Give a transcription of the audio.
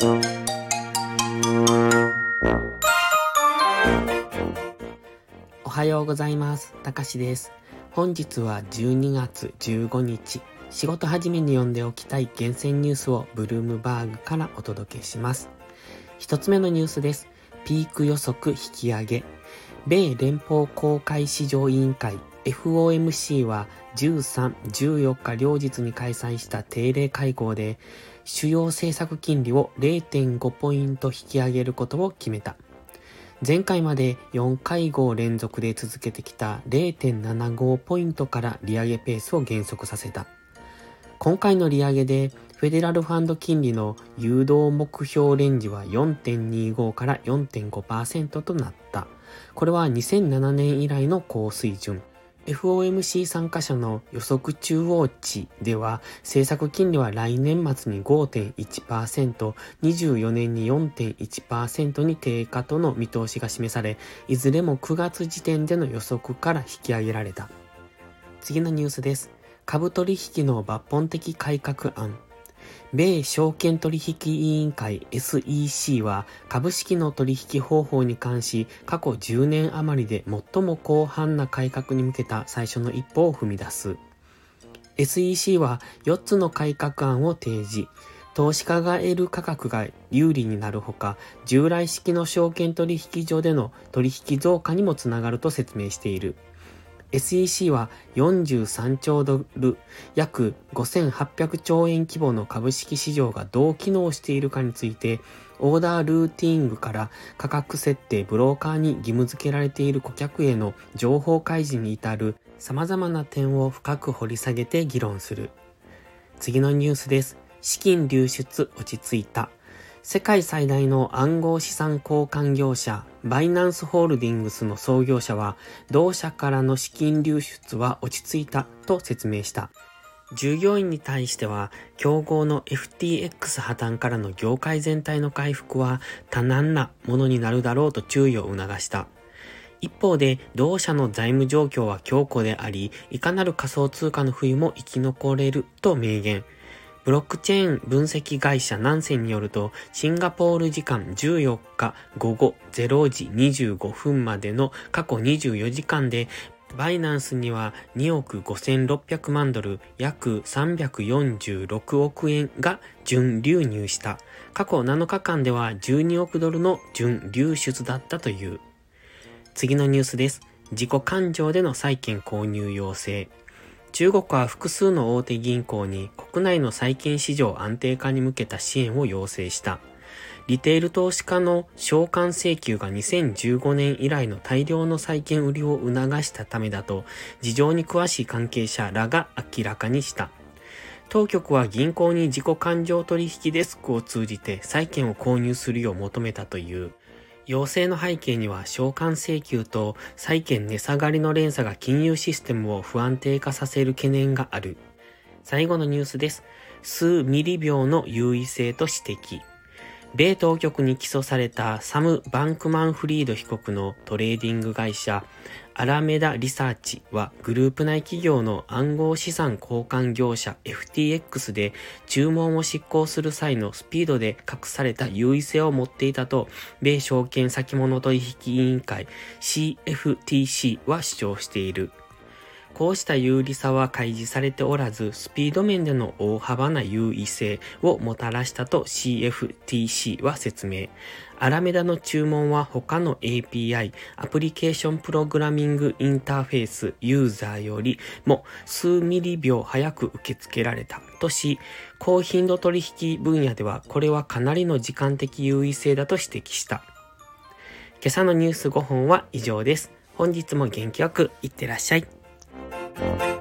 おはようございます。たかしです。本日は12月15日。仕事始めに読んでおきたい厳選ニュースをブルームバーグからお届けします。一つ目のニュースです。ピーク予測引き上げ。米連邦公開市場委員会 FOMC は13、14日両日に開催した定例会合で主要政策金利を0.5ポイント引き上げることを決めた。前回まで4会合連続で続けてきた0.75ポイントから利上げペースを減速させた。今回の利上げでフェデラルファンド金利の誘導目標レンジは4.25から4.5%となった。これは2007年以来の高水準。FOMC 参加者の予測中央値では政策金利は来年末に5.1%、24年に4.1%に低下との見通しが示され、いずれも9月時点での予測から引き上げられた。次のニュースです。株取引の抜本的改革案。米証券取引委員会 SEC は株式の取引方法に関し過去10年余りで最も広範な改革に向けた最初の一歩を踏み出す。SEC は4つの改革案を提示。投資家が得る価格が有利になるほか、従来式の証券取引所での取引増加にもつながると説明している。SEC は43兆ドル、約5800兆円規模の株式市場がどう機能しているかについて、オーダールーティングから価格設定、ブローカーに義務付けられている顧客への情報開示に至る様々な点を深く掘り下げて議論する。次のニュースです。資金流出落ち着いた。世界最大の暗号資産交換業者、バイナンスホールディングスの創業者は、同社からの資金流出は落ち着いたと説明した。従業員に対しては、競合の FTX 破綻からの業界全体の回復は多難なものになるだろうと注意を促した。一方で、同社の財務状況は強固であり、いかなる仮想通貨の冬も生き残れると明言。ブロックチェーン分析会社ナンセンによると、シンガポール時間14日午後0時25分までの過去24時間で、バイナンスには2億5600万ドル、約346億円が準流入した。過去7日間では12億ドルの準流出だったという。次のニュースです。自己勘定での債券購入要請。中国は複数の大手銀行に国内の債券市場安定化に向けた支援を要請した。リテール投資家の償還請求が2015年以来の大量の債券売りを促したためだと、事情に詳しい関係者らが明らかにした。当局は銀行に自己勘定取引デスクを通じて債券を購入するよう求めたという。要請の背景には償還請求と債券値下がりの連鎖が金融システムを不安定化させる懸念がある。最後のニュースです。数ミリ秒の優位性と指摘。米当局に起訴されたサム・バンクマンフリード被告のトレーディング会社アラメダリサーチはグループ内企業の暗号資産交換業者 FTX で注文を執行する際のスピードで隠された優位性を持っていたと米証券先物取引委員会 CFTC は主張している。こうした有利さは開示されておらず、スピード面での大幅な優位性をもたらしたと CFTC は説明。アラメダの注文は他の API、アプリケーションプログラミングインターフェースユーザーよりも数ミリ秒早く受け付けられたとし、高頻度取引分野ではこれはかなりの時間的優位性だと指摘した。今朝のニュース5本は以上です。本日も元気よくいってらっしゃい。Bye.